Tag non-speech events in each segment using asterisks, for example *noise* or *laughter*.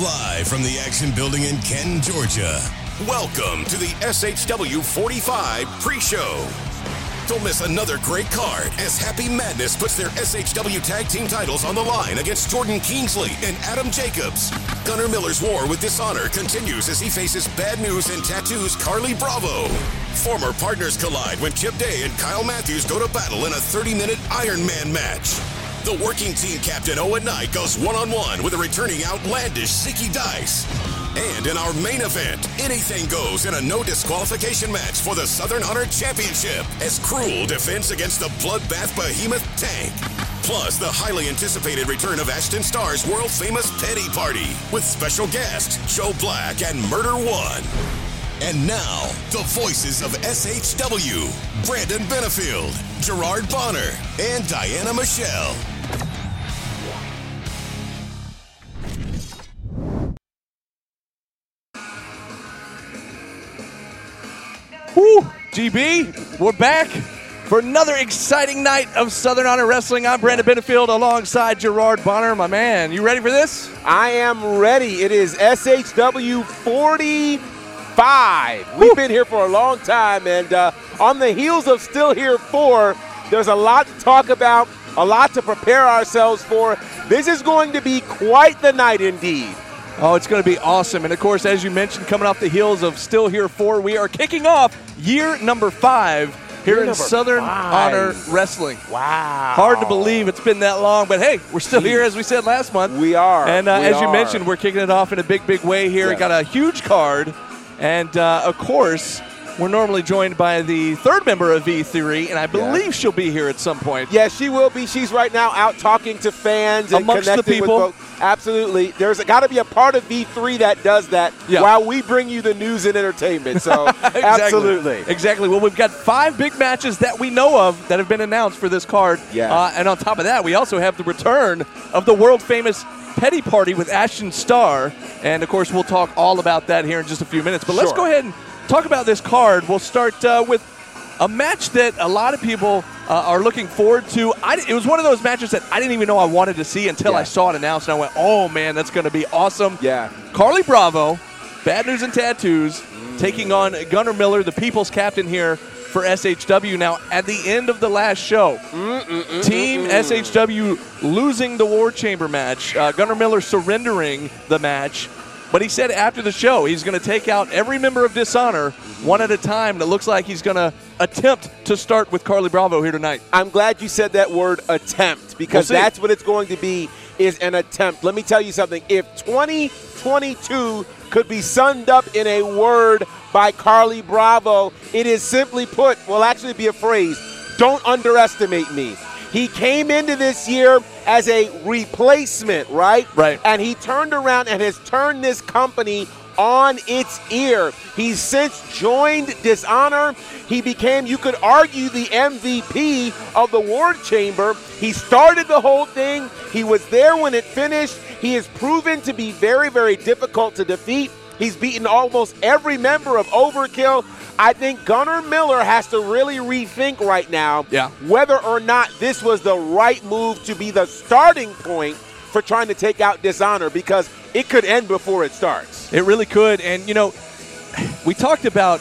Live from the Action Building in Canton, Georgia. Welcome to the SHW 45 pre show. Don't miss another great card as Happy Madness puts their SHW tag team titles on the line against Jordan Kingsley and Adam Jacobs. Gunnar Miller's war with dishonor continues as he faces bad news and tattoos Carly Bravo. Former partners collide when Chip Day and Kyle Matthews go to battle in a 30 minute Iron Man match. The working team captain Owen Knight goes one on one with a returning outlandish Zicky Dice. And in our main event, anything goes in a no disqualification match for the Southern Honor Championship as Cruel defends against the bloodbath behemoth Tank. Plus, the highly anticipated return of Ashton Starr's world famous Petty Party with special guests Joe Black and Murder One. And now, the voices of SHW Brandon Benefield, Gerard Bonner, and Diana Michelle. Woo! GB, we're back for another exciting night of Southern Honor Wrestling. I'm Brandon Benefield alongside Gerard Bonner, my man. You ready for this? I am ready. It is SHW 45. We've been here for a long time, and uh, on the heels of Still Here 4, there's a lot to talk about, a lot to prepare ourselves for. This is going to be quite the night indeed. Oh, it's going to be awesome. And of course, as you mentioned, coming off the heels of Still Here 4, we are kicking off year number five here Year in Southern five. Honor Wrestling. Wow. Hard to believe it's been that long, but hey, we're still here as we said last month. We are. And uh, We as you mentioned, we're kicking it off in a big, big way here. Got a huge card. And uh, of course, we're normally joined by the third member of V3, and I believe she'll be here at some point. Yeah, she will be. She's right now out talking to fans and Amongst the connecting people. Absolutely. There's got to be a part of V3 that does that Yeah. while we bring you the news and entertainment. So, *laughs* Exactly. absolutely. Exactly. Well, we've got five big matches that we know of that have been announced for this card. Yeah. Uh, and on top of that, we also have the return of the world famous Petty Party with Ashton Starr. And of course, we'll talk all about that here in just a few minutes. But let's go ahead and talk about this card. We'll start uh, with a match that a lot of people uh, are looking forward to. I, it was one of those matches that I didn't even know I wanted to see until Yeah. I saw it announced, and I went, "Oh man, that's going to be awesome!" Yeah. Carly Bravo, Bad News and Tattoos, taking on Gunnar Miller, the people's captain here for SHW. Now, at the end of the last show, Team SHW losing the War Chamber match, uh, Gunnar Miller surrendering the match. But he said after the show he's going to take out every member of Dishonor one at a time. And it looks like he's going to attempt to start with Carly Bravo here tonight. I'm glad you said that word attempt because We'll that's what it's going to be is an attempt. Let me tell you something. If 2022 could be summed up in a word by Carly Bravo, it is simply put, will actually be a phrase, don't underestimate me. He came into this year as a replacement, right? Right. And he turned around and has turned this company on its ear. He's since joined Dishonor. He became, you could argue, the MVP of the War Chamber. He started the whole thing. He was there when it finished. He has proven to be very, very difficult to defeat. He's beaten almost every member of Overkill. I think Gunnar Miller has to really rethink right now Yeah. whether or not this was the right move to be the starting point for trying to take out Dishonor because it could end before it starts. It really could. And, you know, we talked about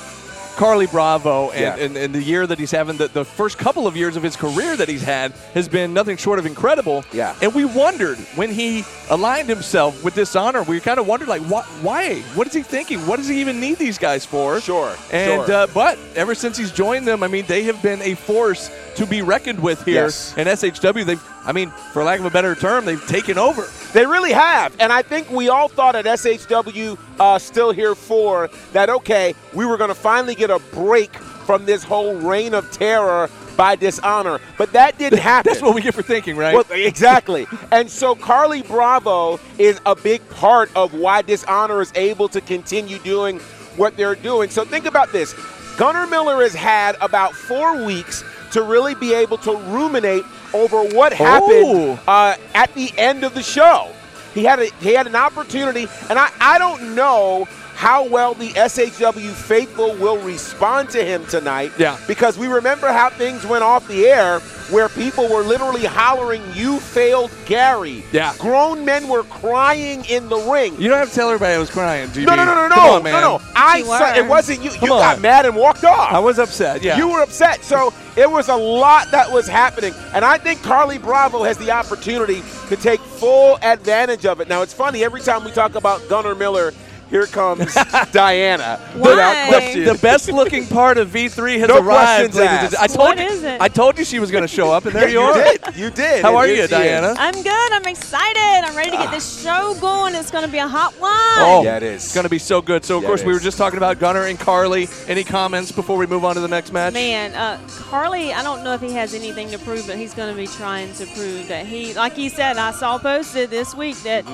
Carly Bravo and, Yeah. and, and the year that he's having, the, the first couple of years of his career that he's had has been nothing short of incredible. Yeah. And we wondered when he aligned himself with Dishonor, we kind of wondered, like, why? What is he thinking? What does he even need these guys for? Sure, And, sure. Uh, but ever since he's joined them, I mean, they have been a force to be reckoned with here Yes. in SHW. They've, I mean, for lack of a better term, they've taken over. They really have. And I think we all thought at SHW uh, Still Here 4 that, okay, we were going to finally get a break from this whole reign of terror by Dishonor. But that didn't *laughs* happen. That's what we get for thinking, right? Well, exactly. and so Carly Bravo is a big part of why Dishonor is able to continue doing what they're doing. So think about this. Gunnar Miller has had about four weeks to really be able to ruminate over what happened uh, at the end of the show. He had a, he had an opportunity, and I, I don't know how well the SHW faithful will respond to him tonight. Yeah. Because we remember how things went off the air where people were literally hollering, You failed Gary. Yeah. Grown men were crying in the ring. You don't have to tell everybody I was crying, GB. no, no, no, no, Come no, on, man. no, no. I saw, it wasn't you. Come you got on. mad and walked off. I was upset. Yeah. You were upset. So it was a lot that was happening. And I think Carly Bravo has the opportunity to take full advantage of it. Now, it's funny, every time we talk about Gunnar Miller, here comes *laughs* Diana. Why? Without question. the best looking part of V3 has No arrived, questions ladies asked. I told What you, is it? I told you she was going to show up, and there Yeah, you, you are. did. You did. How are you, she is. Diana? I'm good. I'm excited. I'm ready to get this show going. It's going to be a hot one. Oh, Yeah, it is. It's going to be so good. So, of Yeah, course, we were just talking about Gunnar and Carly. Any comments before we move on to the next match? Man, uh, Carly, I don't know if he has anything to prove, but he's going to be trying to prove that he, like he said, I saw posted this week that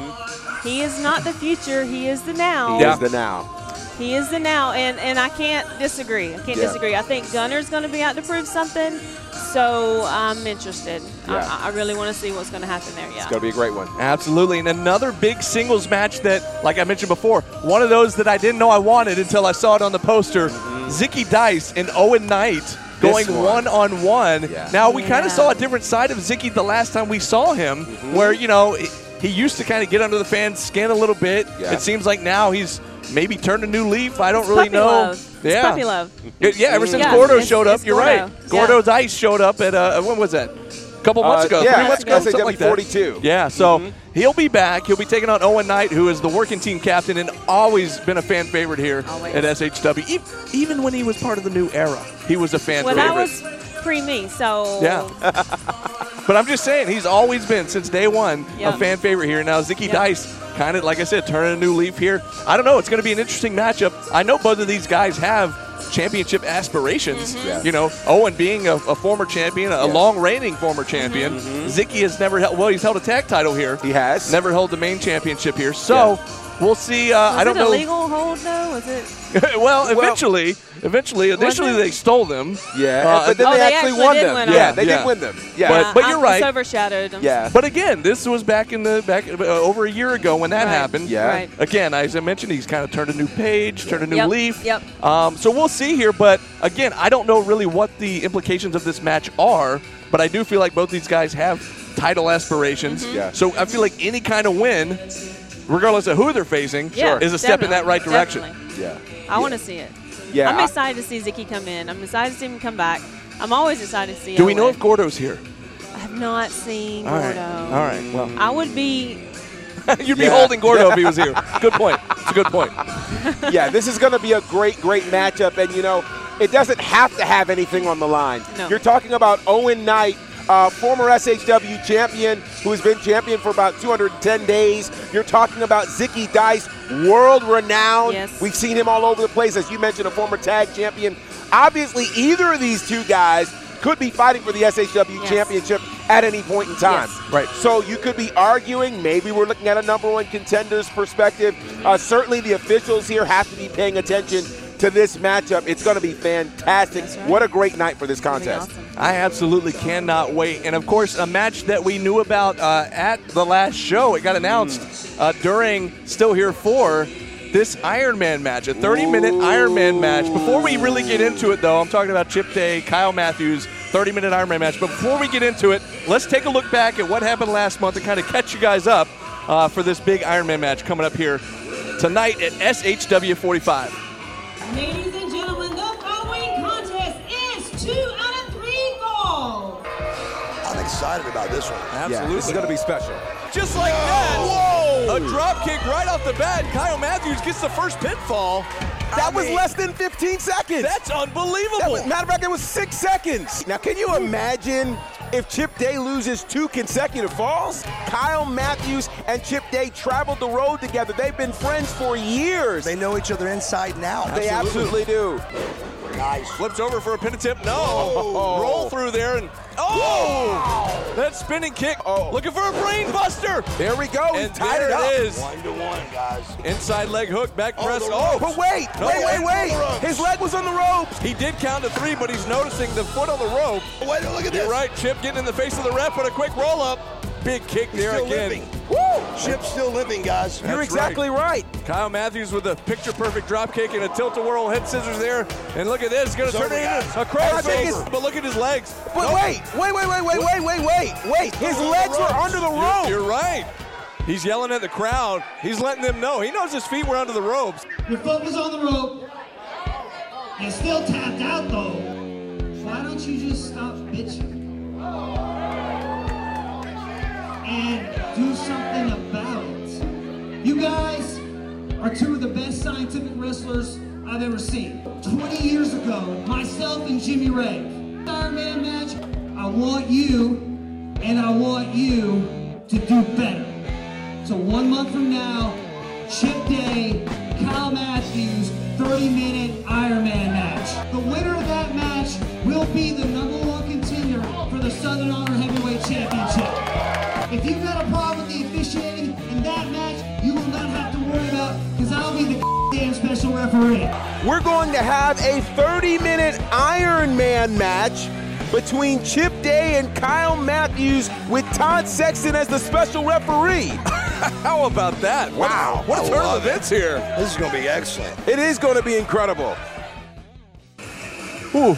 he is not the future, he is the now. He Yeah. is the now. He is the now, and, and I can't disagree. I can't Yeah. disagree. I think Gunnar's going to be out to prove something, so I'm interested. Yeah. I, I really want to see what's going to happen there. Yeah. It's going to be a great one. Absolutely. And another big singles match that, like I mentioned before, one of those that I didn't know I wanted until I saw it on the poster. Zicky Dice and Owen Knight going one. one on one. Yeah. Now, we kind of saw a different side of Zicky the last time we saw him, Mm-hmm. where, you know, he used to kind of get under the fans' skin a little bit. Yeah. It seems like now he's maybe turned a new leaf. I don't It's really know. Love. It's Yeah. puppy love. It- yeah, ever since Yeah, Gordo it's- showed up, it's you're Gordo. right. Yeah. Gordo's Ice showed up at, uh, when was that? A couple months Uh, ago, yeah, three months ago, SHW something like that. 42. Yeah, so Mhm. he'll be back. He'll be taking on Owen Knight, who is the working team captain and always been a fan favorite here Always. at SHW. E- Even when he was part of the new era, he was a fan Well, favorite. that was pre me, so Yeah. *laughs* But I'm just saying, he's always been since day one a fan favorite here. Now Zicky Yep. Dice, kind of like I said, turning a new leaf here. I don't know. It's going to be an interesting matchup. I know both of these guys have championship aspirations. Mm-hmm. Yeah. You know, Owen being a, a former champion, a Yeah. long reigning former champion. Mm-hmm. Zicky has never held. Well, he's held a tag title here. He has. Never held the main championship here. So. We'll see. Uh, was I don't it know. a legal hold though? Was it? *laughs* well, eventually, eventually, initially they stole them. Yeah, Uh, but then Oh, they, they actually, actually won did them. win yeah, them. they Yeah. did win them. Yeah. But- Uh, but you're right. It's overshadowed. I'm yeah. But again, this was back in the back uh, over a year ago when that Right. happened. Yeah. Right. Again, as I mentioned, he's kind of turned a new page, turned a new Yep, leaf. yep. Um, so we'll see here. But again, I don't know really what the implications of this match are. But I do feel like both these guys have title aspirations. Mm-hmm. Yeah. So I feel like any kind of win, regardless of who they're facing, Yeah, is a step in that right direction. definitely. yeah. I want to see it. Yeah. I'm I- excited to see Zicky come in. I'm excited to see him come back. I'm always excited to see. Do we know if Gordo's here? I have not seen All right. Gordo. All right. Well, I would be. *laughs* you'd be Yeah. holding Gordo if he was here. *laughs* Good point. It's a good point. *laughs* yeah, this is going to be a great, great matchup. And, you know, it doesn't have to have anything on the line. No. You're talking about Owen Knight, uh, former SHW champion who has been champion for about 210 days. You're talking about Zicky Dice, world renowned. Yes. We've seen him all over the place. As you mentioned, a former tag champion. Obviously, either of these two guys could be fighting for the SHW Yes. championship at any point in time. Yes. Right. So you could be arguing, maybe we're looking at a number one contenders perspective. Uh, certainly the officials here have to be paying attention to this matchup. It's going to be fantastic. Right. What a great night for this contest. awesome. I absolutely cannot wait. And of course, a match that we knew about uh, at the last show. It got announced uh, during Still Here 4. This Iron Man match, a 30 minute Iron Man match. Before we really get into it, though, I'm talking about Chip Day, Kyle Matthews, 30 minute Iron Man match. But before we get into it, let's take a look back at what happened last month and kind of catch you guys up uh, for this big Iron Man match coming up here tonight at SHW 45. Ladies and gentlemen, the following contest is two out of three falls. I'm excited about this one. Yeah, this is going to be special. Just like that. Whoa! A drop kick right off the bat. Kyle Matthews gets the first pinfall. That was less than 15 seconds. That's That unbelievable. was, matter of fact, it was six seconds. Now, can you imagine if Chip Day loses two consecutive falls? Kyle Matthews and Chip Day traveled the road together. They've been friends for years. They know each other inside and out. They absolutely do. Nice. Flips over for a pin attempt. No. Oh. Roll through there and oh! That spinning kick. Oh. Looking for a brain buster. There we go. And tied there it up. it is. One to one, guys. Inside leg hook, back Oh, press. Oh, But wait, No, wait, wait, wait. wait. His leg was on the ropes. he did count to three, but he's noticing the foot on the rope. Wait, look at You're this. right, Chip getting in the face of the ref, but a quick roll up. Big kick He's there still again. living. Chip's still living, guys. You're exactly right. Kyle Matthews with a picture perfect drop kick and a tilt a whirl head scissors there. And look at this, it's going to turn over, it guys. into a I think crossface. it's- But look at his legs. But Nope. wait, wait, wait, wait, wait, wait, wait, wait, wait. His legs were under the You're- rope. You're right. He's yelling at the crowd. He's letting them know. He knows his feet were under the ropes. Your foot was on the rope. You're still tapped out though. Why don't you just stop bitching? And do something about it. You guys are two of the best scientific wrestlers I've ever seen. 20 years ago, myself and Jimmy Ray, Iron Man match, I want you and I want you to do better. So one month from now, Chip Day, Kyle Matthews, 30-minute Ironman match. The winner of that match will be the number one contender for the Southern Honor Heavyweight Championship. If you've got a problem with the officiating in that match, you will not have to worry about because I'll be the *laughs* damn special referee. We're going to have a 30-minute Iron Man match between Chip Day and Kyle Matthews with Todd Sexton as the special referee. *laughs* How about that? Wow. What a, I turn of love it. events here. This is going to be excellent. It is going to be incredible. Whew.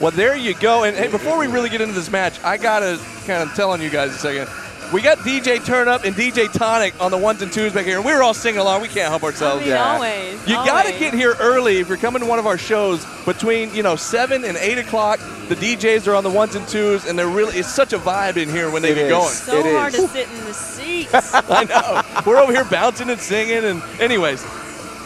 Well, there you go. And hey, before we really get into this match, I gotta kind of tell on you guys a second. We got DJ Turn Up and DJ Tonic on the ones and twos back here, and we were all singing along. We can't help I ourselves. mean, always. You gotta get here early if you're coming to one of our shows between you know seven and eight o'clock. The DJs are on the ones and twos, and they're really it's such a vibe in here when they It get is. going. So It hard is. to sit in the *laughs* seats. I know. We're over here bouncing and singing, and anyways,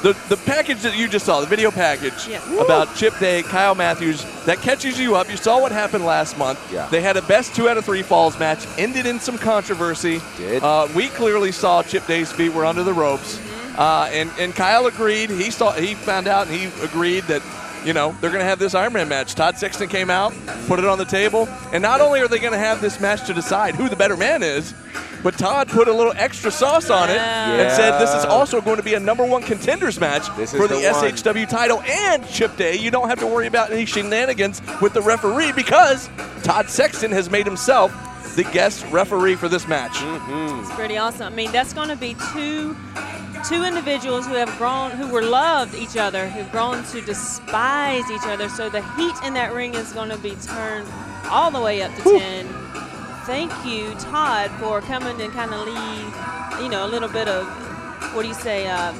the the package that you just saw, the video package Yeah. about Chip Day, Kyle Matthews, that catches you up. You saw what happened last month. Yeah. They had a best two out of three falls match, ended in some controversy. Did. Uh, we clearly saw Chip Day's feet were under the ropes, uh, and and Kyle agreed. He saw he found out, and he agreed that. You know, they're going to have this Ironman match. Todd Sexton came out, put it on the table, and not only are they going to have this match to decide who the better man is, but Todd put a little extra sauce on it Yeah. and said this is also going to be a number one contenders match This for the, the. SHW title and Chip Day. You don't have to worry about any shenanigans with the referee because Todd Sexton has made himself the guest referee for this match. Mm-hmm. It's pretty awesome. I mean, that's going to be two two individuals who have grown, who were loved each other, who've grown to despise each other. So the heat in that ring is going to be turned all the way up to ten. Thank you, Todd, for coming and kind of leave, you know, a little bit of what do you say? Uh,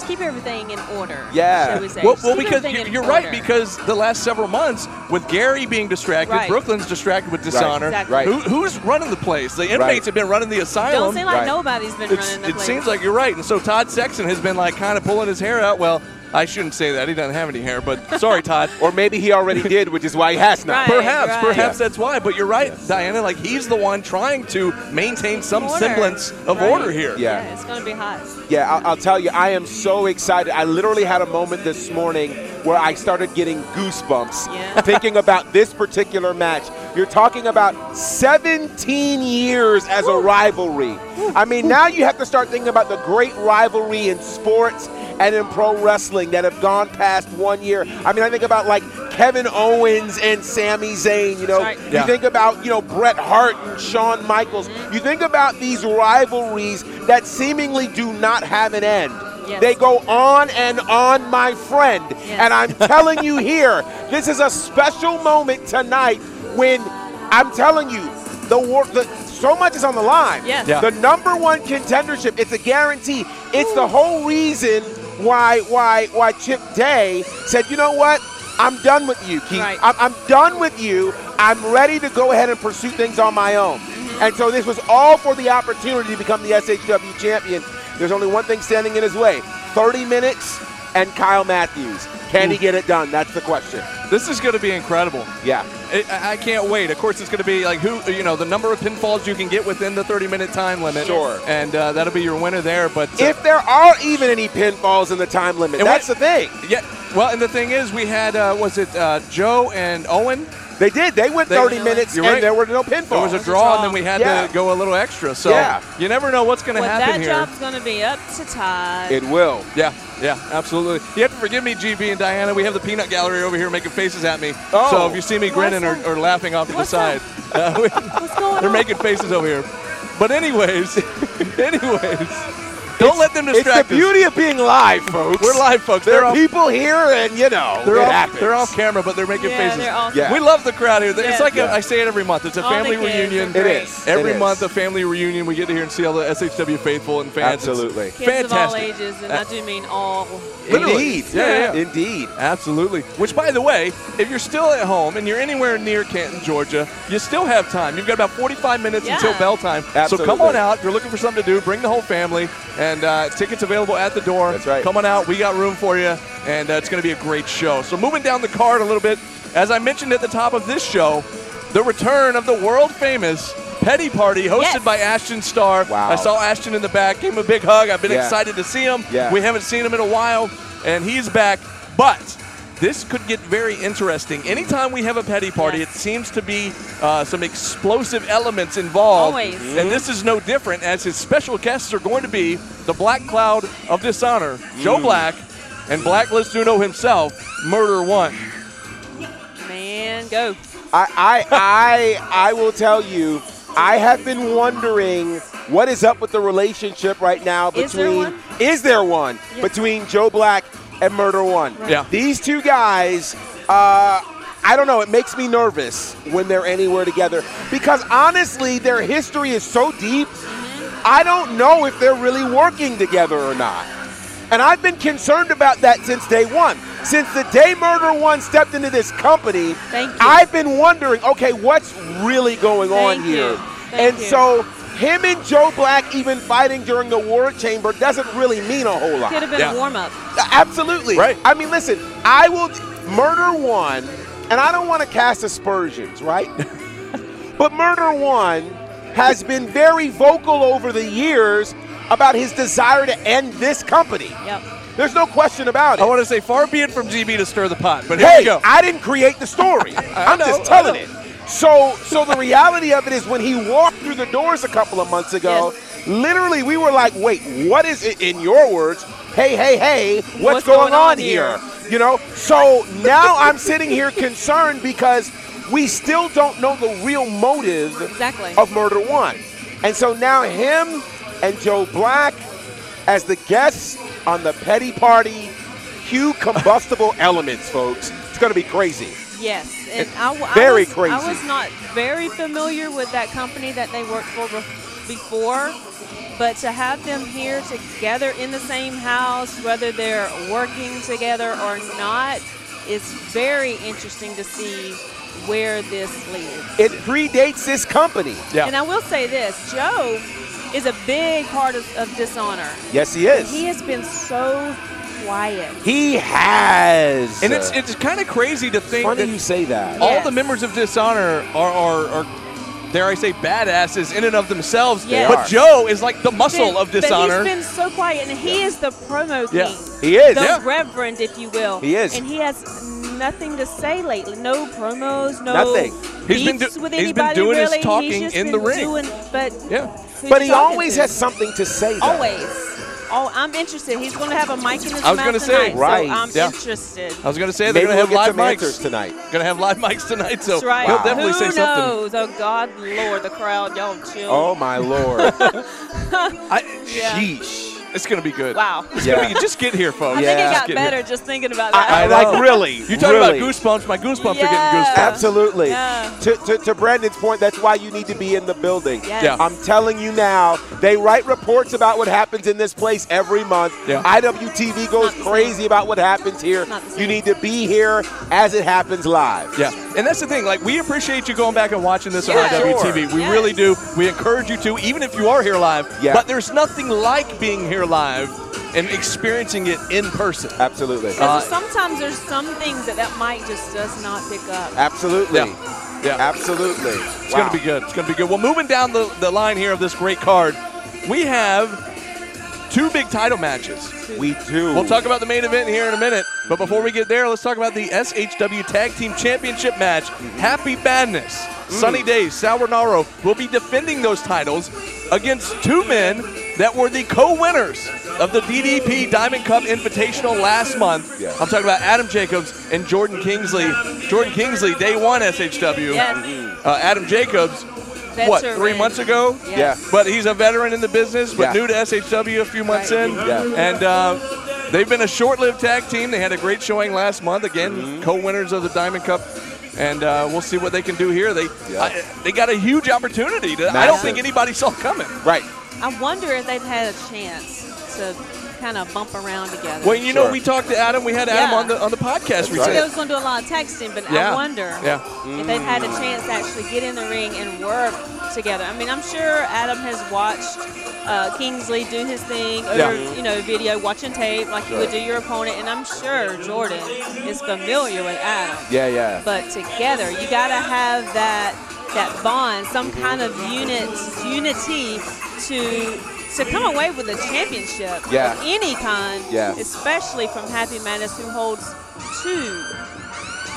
just keep everything in order. Yeah. We? Well, well because you're, you're right, order. because the last several months, with Gary being distracted, Right. Brooklyn's distracted with dishonor. Exactly. Right. Who, who's running the place? The inmates Right. have been running the asylum. don't seem like Right. nobody's been It's- running the it place. It seems like you're right. And so Todd Sexton has been like kind of pulling his hair out. Well, I shouldn't say that. He doesn't have any hair, but sorry, Todd. Or maybe he already did, which is why he has not. Right. Perhaps, right. perhaps Yeah. that's why. But you're right, Diana. Like he's the one trying to maintain some Order. semblance of Right. order here. Yeah. yeah, it's going to be hot. Yeah, I'll, I'll tell you, I am so excited. I literally had a moment this morning where I started getting goosebumps Yeah. *laughs* thinking about this particular match. You're talking about 17 years as a rivalry. I mean, now you have to start thinking about the great rivalry in sports and in pro wrestling that have gone past one year. I mean, I think about like Kevin Owens and Sami Zayn, you know. That's right. You think about, you know, Bret Hart and Shawn Michaels. Mm-hmm. You think about these rivalries that seemingly do not have an end. Yes. They go on and on, my friend. Yes. And I'm telling you here, this is a special moment tonight when I'm telling you, the war, the, so much is on the line. Yes. Yeah. The number one contendership, it's a guarantee. It's the whole reason why why why Chip Day said, you know what? I'm done with you, Keith. Right. I'm, I'm done with you. I'm ready to go ahead and pursue things on my own. Mm-hmm. And so this was all for the opportunity to become the SHW champion. There's only one thing standing in his way 30 minutes and Kyle Matthews. Can he get it done? That's the question. This is going to be incredible. Yeah. It, I I can't wait. Of course, it's going to be like who you know the number of pinfalls you can get within the 30 minute time limit. Sure. And uh, that'll be your winner there. But uh, If there are even any pinfalls in the time limit, And that's what- the thing. yeah, well, and the thing is, we had uh, was it uh, Joe and Owen They did. They went They- 30 minutes, and right. there were no pinfalls. There was a draw, and then we had Yeah. to go a little extra. So Yeah. you never know what's going to Well, happen that here. job's going to be up to Todd. It will. Yeah, yeah, absolutely. You have to forgive me, GB and Diana. We have the peanut gallery over here making faces at me. Oh. So if you see me grinning or, or laughing off to the side, uh, we- *laughs* What's going they're on? making faces over here. But anyways, *laughs* anyways, don't let them distract you. It's distract the beauty of being live, folks. We're live, folks. There They're are off, people here, and you know, they're, it off, happens. they're off camera, but they're making Yeah, faces. they're awesome. Yeah. We love the crowd here. It's Yeah. like a, Yeah. I say it every month. It's a All the family kids reunion. are It great. is. Every It is. month, a family reunion. We get to hear and see all the SHW faithful and fans. It's Absolutely. Kids of all fantastic. ages, and Uh, I do mean all. Literally. Indeed. Yeah, yeah, yeah. Indeed. Absolutely. Which, by the way, if you're still at home and you're anywhere near Canton, Georgia, you still have time. You've got about 45 minutes Yeah. until bell time. So Absolutely. come on out. If you're looking for something to do, bring the whole family. And uh, tickets available at the door. That's right. Come on out. We got room for you. And uh, it's going to be a great show. So moving down the card a little bit, as I mentioned at the top of this show, the return of the world famous Petty Party hosted Yes. by Ashton Starr. Wow. I saw Ashton in the back. Gave him a big hug. I've been Yeah. excited to see him. Yeah. We haven't seen him in a while, and he's back. But this could get very interesting. Anytime we have a petty party, Yes. it seems to be uh, some explosive elements involved. Always. And this is no different, as his special guests are going to be the Black Cloud of Dishonor, Joe Black, and Blacklist Uno himself, Murder One. Man, go. I, I, I, I will tell you, I have been wondering what is up with the relationship right now between. Is there one? Is there one Yeah. between Joe Black and Murder One? Yeah. These two guys. Uh, I don't know. It makes me nervous when they're anywhere together because honestly, their history is so deep. I don't know if they're really working together or not. And I've been concerned about that since day one. Since the day Murder One stepped into this company, Thank you. I've been wondering, okay, what's really going on Thank here? you. Thank and you. so him and Joe Black even fighting during the war chamber doesn't really mean a whole lot. It could have been Yeah. a warm up. Absolutely. Right. I mean, listen, I will murder one, and I don't want to cast aspersions, right? *laughs* but murder one has been very vocal over the years about his desire to end this company. Yep. There's no question about it. I want to say, far be it from GB to stir the pot, but here hey, we go. I didn't create the story. *laughs* I'm know, just telling it. So, so the reality of it is, when he walked through the doors a couple of months ago, literally we were like, "Wait, what is it?" In your words, "Hey, hey, hey, what's, What's going, going on here?" here? You know. So now I'm sitting here concerned because we still don't know the real motive Exactly. of Murder One, and so now him and Joe Black as the guests on the Petty Party. Cue combustible *laughs* elements, folks. It's going to be crazy. Yes, and I, w- I Very was, crazy. I was not very familiar with that company that they worked for before, but to have them here together in the same house, whether they're working together or not, it's very interesting to see where this leads. It predates this company. Yeah. And I will say this: Joe is a big part of, of dishonor. Yes, he is. He has been so quiet. He has. And it's it's kind of crazy to think funny that you say that. all Yes. the members of Dishonor are, are, are, dare I say, badasses in and of themselves. Yes. But Joe is like the muscle Been- of Dishonor. But he's been so quiet, and he is the promo king. Yeah. He is. the Yeah. reverend, if you will. He is. And he has nothing to say lately. No promos, no Nothing. He's been beefs do- with he's been anybody, doing his talking He's just in been the ring. Doing, but yeah. But he always to? has something to say. Though. Always. Oh, I'm interested. He's going to have a mic in his mouth I was mouth gonna say, tonight, right. So I'm Yeah. interested. I was going to say they're going to get have live mics. tonight. Going to have live mics tonight, so That's right. he'll definitely Who say something. knows? Oh God, Lord, the crowd, y'all chill. Oh my lord. *laughs* *laughs* I, Yeah. Sheesh. It's going to be good. Wow. It's Yeah. gonna be, just get here, folks. I Yeah. think it got get better here. just thinking about that. I, I like really. You talk really. about goosebumps. My goosebumps are getting goosebumps. Absolutely. Yeah. To, to, to Brandon's point, that's why you need to be in the building. Yes. Yeah. I'm telling you now, they write reports about what happens in this place every month. Yeah. IWTV goes Not the same. crazy about what happens here. You need to be here as it happens live. Yeah, and that's the thing. Like, we appreciate you going back and watching this Yeah. on IWTV. We Yes. really do. We encourage you to, even if you are here live. Yeah. But there's nothing like being here live and experiencing it in person. Absolutely. Uh, sometimes there's some things that that mic just does not pick up. Absolutely. Yeah. Yeah. Absolutely. It's going to be good. It's going to be good. Well, moving down the, the line here of this great card, we have two big title matches. We do. We'll talk about the main event here in a minute. But before we get there, let's talk about the SHW Tag Team Championship match. Happy Madness. Sunny Days, Sal Rinauro will be defending those titles against two men that were the co-winners of the DDP Diamond Cup Invitational last month. Yeah. I'm talking about Adam Jacobs and Jordan Kingsley. Jordan Kingsley, day one SHW. Yes. Uh, Adam Jacobs, what, three months ago? Yes. Yeah. But he's a veteran in the business, but Yeah. new to SHW a few months Right. in. Yeah. And uh, they've been a short-lived tag team. They had a great showing last month. Again, Mm-hmm. co-winners of the Diamond Cup. And uh, we'll see what they can do here. They Yeah. I, they got a huge opportunity. To, I don't think anybody saw coming. right. I wonder if they've had a chance to kind of bump around together. Well, you know, we talked to Adam. We had Adam Yeah. on the on the podcast That's I right. think recently. they was going to do a lot of texting, but Yeah. I wonder Yeah. if they've had a chance to actually get in the ring and work together. I mean, I'm sure Adam has watched uh, Kingsley do his thing over, Yeah. you know, video, watching tape like you would do your opponent, and I'm sure Jordan is familiar with Adam. Yeah, yeah. But together, you got to have that that bond, some mm-hmm. kind of unit unity to to come away with a championship Yeah. of any kind, Yeah. especially from Happy Madness, who holds two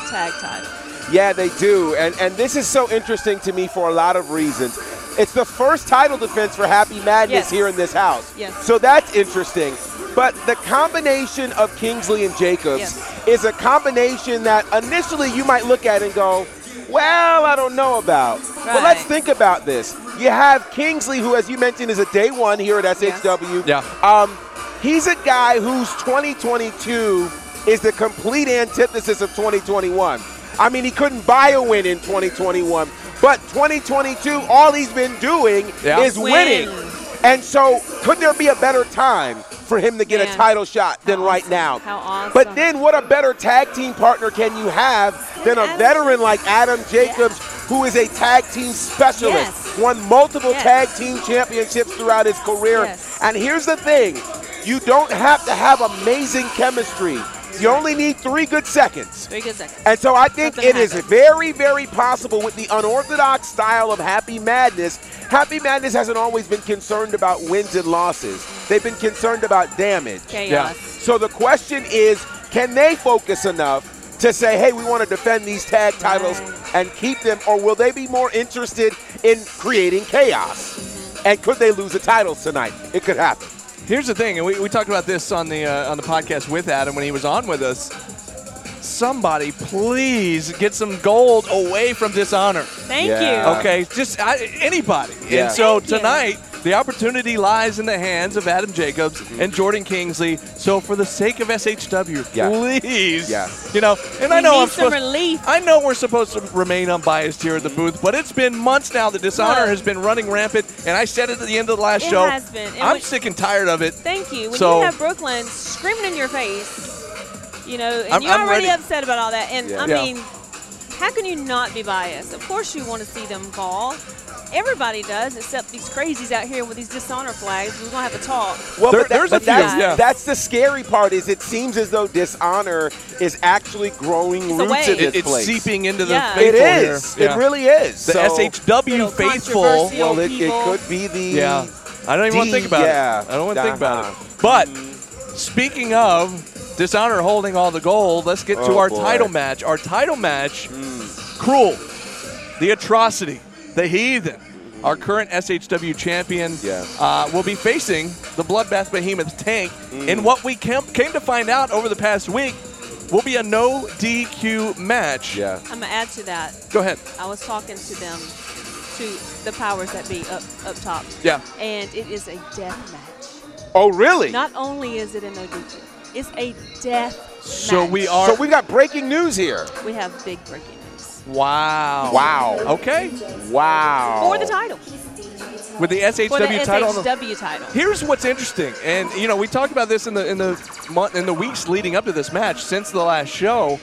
tag titles. Yeah, they do. And and this is so interesting to me for a lot of reasons. It's the first title defense for Happy Madness Yes. here in this house. Yes. So that's interesting. But the combination of Kingsley and Jacobs Yes. is a combination that initially you might look at and go, well, I don't know about. But let's think about this. You have Kingsley, who, as you mentioned, is a day one here at SHW. Yeah. Um, he's a guy whose 2022 is the complete antithesis of 2021. I mean, he couldn't buy a win in 2021, but 2022, all he's been doing Yeah. is Win. winning. And so, could there be a better time for him to get a title shot than How right now? How awesome. But then, what a better tag team partner can you have than a veteran like Adam Jacobs, who is a tag team specialist, Yes. won multiple Yes. tag team championships throughout his career. Yes. And here's the thing you don't have to have amazing chemistry, you only need three good seconds. Three good seconds. And so I think Something it is very, very possible with the unorthodox style of Happy Madness. Happy Madness hasn't always been concerned about wins and losses. They've been concerned about damage. Chaos. So the question is, can they focus enough to say, hey, we want to defend these tag titles Right. and keep them, or will they be more interested in creating chaos? And could they lose the titles tonight? It could happen. Here's the thing, and we, we talked about this on the uh, on the podcast with Adam when he was on with us. Somebody, please get some gold away from dishonor. Thank Yeah. you. Okay, just I, anybody. Yeah. And so Thank you. tonight, the opportunity lies in the hands of Adam Jacobs mm-hmm. and Jordan Kingsley. So for the sake of SHW, Yeah. please, Yeah. you know, and I know I'm supposed. relief. I know we're supposed to remain unbiased here at the booth, but it's been months now that dishonor Look. has been running rampant, and I said it at the end of the last It show. has been. And I'm when- sick and tired of it. Thank you. When So- you have Brooklyn screaming in your face, you know, and I'm- you're I'm already ready. upset about all that. And Yeah. I Yeah. mean, how can you not be biased? Of course you want to see them fall. Everybody does, except these crazies out here with these dishonor flags. We're gonna have a talk. Well, There- but, that- there's a but that's, few, yeah. that's the scary part. Is it seems as though dishonor is actually growing It's roots in this It- it's place. seeping into the Yeah. It faithful is. here. It really is. The So- SHW faithful. Well, it, it could be the. Yeah. I don't even want to think about yeah. it. I don't want to think about Uh-huh. it. But speaking of dishonor holding all the gold, let's get to Oh, our boy. title match. Our title match, Cruel, the atrocity, the heathen. Our current SHW champion Yeah. uh, will be facing the Bloodbath Behemoth Tank Mm. in what we came, came to find out over the past week will be a no DQ match. Yeah. I'm gonna add to that. Go ahead. I was talking to them, to the powers that be up up top, Yeah. and it is a death match. Oh, really? Not only is it a no DQ, it's a death show. So match. we are. so we got breaking news here. we have big breaking news wow. Wow. Okay. Wow. for the title, With the SHW for the title on the SHW title. Here's what's interesting, and you know we talked about this in the in the month in the weeks leading up to this match since the last show.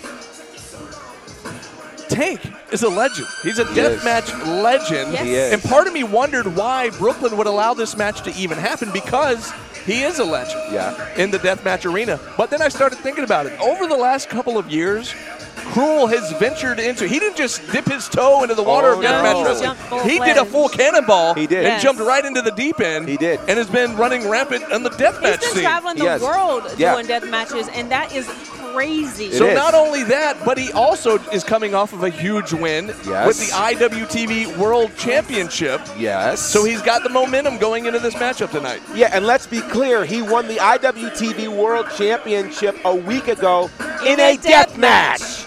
Tank is a legend. He's a is. deathmatch legend. Yes. He is. And part of me wondered why Brooklyn would allow this match to even happen because he is a legend Yeah. in the deathmatch arena. But then I started thinking about it. Over the last couple of years, Cruel has ventured into. He didn't just dip his toe into the water Oh, of no. deathmatch He wrestling. jumped He did a full cannonball. He did. and Yes. jumped right into the deep end. He did. and has been running rampant on the He's deathmatch been scene. traveling the Yes. world Yeah. doing death matches, and that is crazy. So is. not only that, but he also is coming off of a huge win Yes. with the IWTV World Championship. Yes. So he's got the momentum going into this matchup tonight. Yeah, and let's be clear, he won the IWTV World Championship a week ago in, In a a death death match.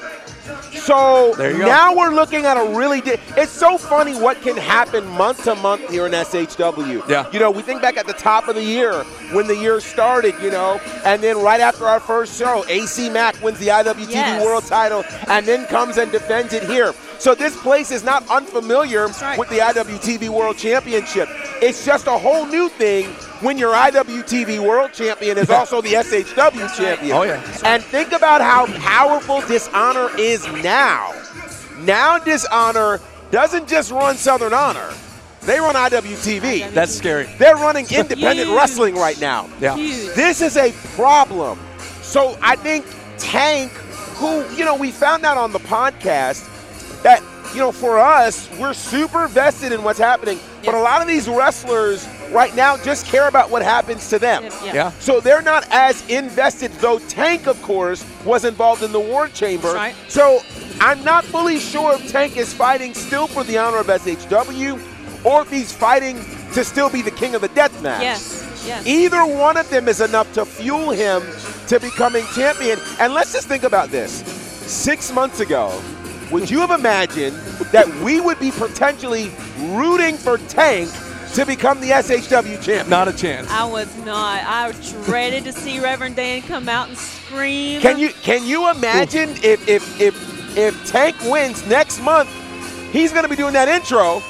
So There you go. now we're looking at a really. Di- it's so funny what can happen month to month here in SHW. Yeah. You know, we think back at the top of the year when the year started, you know, and then right after our first show, AC Mack wins the IWTV Yes. World title and then comes and defends it here. So this place is not unfamiliar right. with the IWTV World Championship. It's just a whole new thing when your IWTV World Champion is also the SHW champion. Oh, yeah. And think about how powerful Dishonor is now. Now Dishonor doesn't just run Southern Honor. They run IWTV. That's scary. They're running independent Huge. wrestling right now. Yeah. Huge. This is a problem. So I think Tank, who, you know, we found out on the podcast that, you know, for us, we're super vested in what's happening. But a lot of these wrestlers right now just care about what happens to them. Yeah. Yeah. So they're not as invested, though Tank, of course, was involved in the War Chamber. Right. So I'm not fully sure if Tank is fighting still for the honor of SHW or if he's fighting to still be the king of the death match. Yes. Yes. Either one of them is enough to fuel him to becoming champion. And let's just think about this. Six months ago, would you have imagined that we would be potentially rooting for Tank to become the SHW champ? Not a chance. I was not. I dreaded to see Reverend Dan come out and scream. Can you can you imagine if if if if Tank wins next month, he's going to be doing that intro,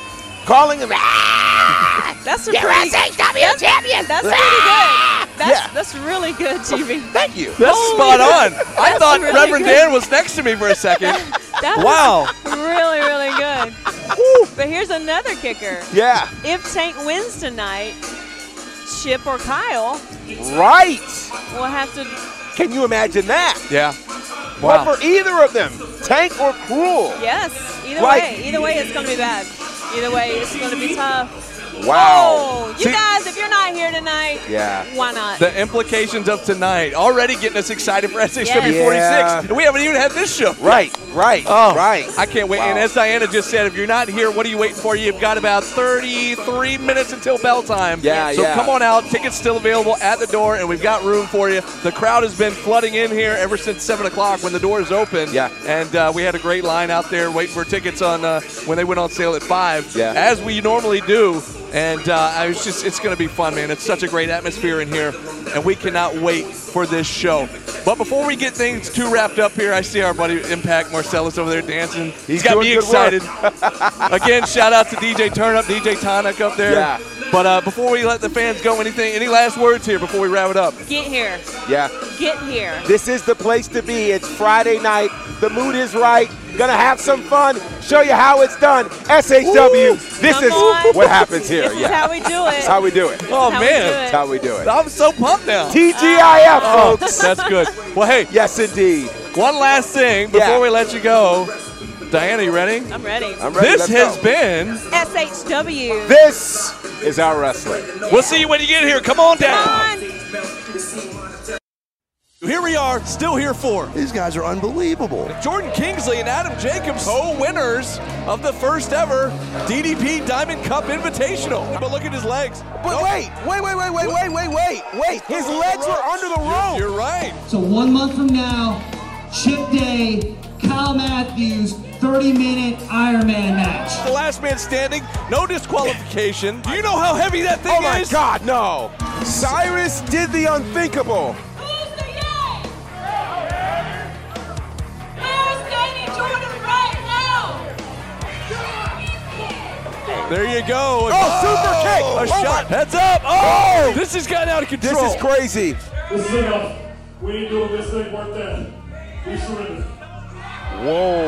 calling him. "Ah, That's a you're pretty. SHW champion. That's pretty good. That's Yeah. that's really good, oh, GB. Thank you. That's Holy- spot *laughs* on. I thought really Reverend good. Dan was next to me for a second. *laughs* That wow. really really good. But here's another kicker. Yeah. If Tank wins tonight, Chip or Kyle Right. We'll have to. Can you imagine that? Yeah. But for either of them, Tank or Cruel. Yes. Either Like- way. Either way, it's gonna be bad. Either way, it's gonna be tough. Wow. Oh, you See- guys, if you're not here tonight, Yeah. why not? The implications of tonight already getting us excited for SHW Yes. 46. Yeah. And we haven't even had this show. Right. Right. Oh, right. I can't wait. Wow. And as Diana just said, if you're not here, what are you waiting for? You've got about 33 minutes until bell time. Yeah, So yeah. come on out. Tickets still available at the door, and we've got room for you. The crowd has been flooding in here ever since 7 o'clock when the doors open. Yeah. And uh, we had a great line out there waiting for tickets on uh, when they went on sale at 5, Yeah. as we normally do. And uh, I was just, it's going to be fun, man. It's such a great atmosphere in here, and we cannot wait for this show. But before we get things too wrapped up here, I see our buddy Impact Marcellus over there dancing. He's got doing me excited. *laughs* Again, shout out to DJ Turnup, DJ Tonic up there. Yeah. But uh, before we let the fans go, anything, any last words here before we wrap it up? Get here. Yeah. Get here. This is the place to be. It's Friday night. The mood is right. Gonna have some fun. Show you how it's done. SHW. This is on. what happens here. This yeah. is how we do it. Oh, that's how we do it. Oh how man, do it. That's how we do it. I'm so pumped now. TGIF, Oh, folks. that's good. Well, hey, Yes, indeed. one last thing before Yeah. we let you go. Diana, you ready? I'm ready. I'm ready. This Let's has go. been. SHW. This is our wrestling. We'll see you when you get here. Come on down. Come on. Here we are, still here for These guys are unbelievable. Jordan Kingsley and Adam Jacobs, co-winners of the first ever DDP Diamond Cup Invitational. But look at his legs. But wait, wait, wait, wait, wait, wait, wait, wait, wait. His legs were under the rope. You're right. So one month from now, Chip Day, Kyle Matthews, 30-minute Ironman match. The last man standing, no disqualification. Do you know how heavy that thing is? Oh my? God, no. Cyrus did the unthinkable. There you go. Oh, super oh, kick. Oh A Oh, shot. my- Heads up. Oh, oh, this has gotten out of control. This is crazy. This thing up. We ain't doing this thing worth that. We surrender. Whoa.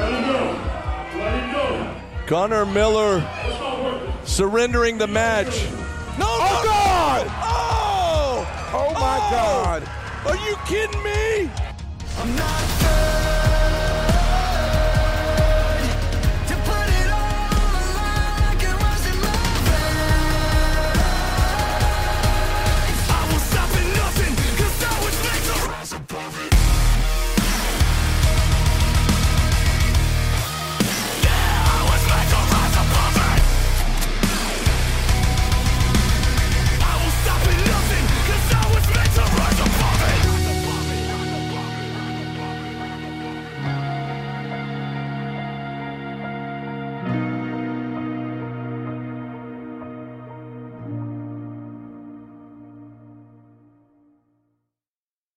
Let him go. Let him go. Gunnar Miller It's not worth it. surrendering the match. No, Oh, no. God. Oh! Oh, my God. Are you kidding me? I'm not